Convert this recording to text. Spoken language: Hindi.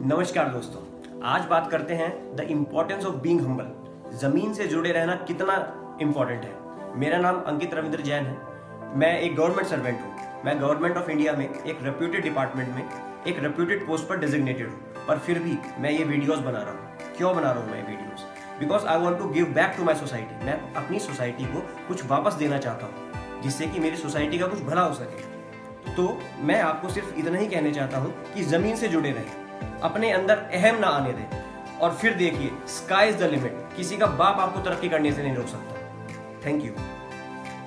नमस्कार दोस्तों, आज बात करते हैं the importance of being humble ज़मीन से जुड़े रहना कितना इम्पोर्टेंट है? मेरा नाम अंकित रविंद्र जैन है। मैं एक गवर्नमेंट सर्वेंट हूँ। मैं गवर्नमेंट ऑफ़ इंडिया में एक रेप्यूटेड डिपार्टमेंट में एक रेप्यूटेड पोस्ट पर डेजिग्नेटेड हूँ। पर फिर भी मैं ये वीडियोस बना रहा हूँ। क्यों बना रहा हूँ मैं videos because I want to give back to my society मैं अपनी सोसाइटी को कुछ वापस देना चाहता हूँ, जिससे कि मेरी सोसाइटी का कुछ भला हो सके। तो मैं आपको सिर्फ़ इतना ही कहना चाहता हूँ कि ज़मीन से जुड़े रहें। अपने अंदर अहम ना आने दें। और फिर देखिए स्काई इज़ द लिमिट किसी का बाप आपको तरक्की करने से नहीं रोक सकता। Thank you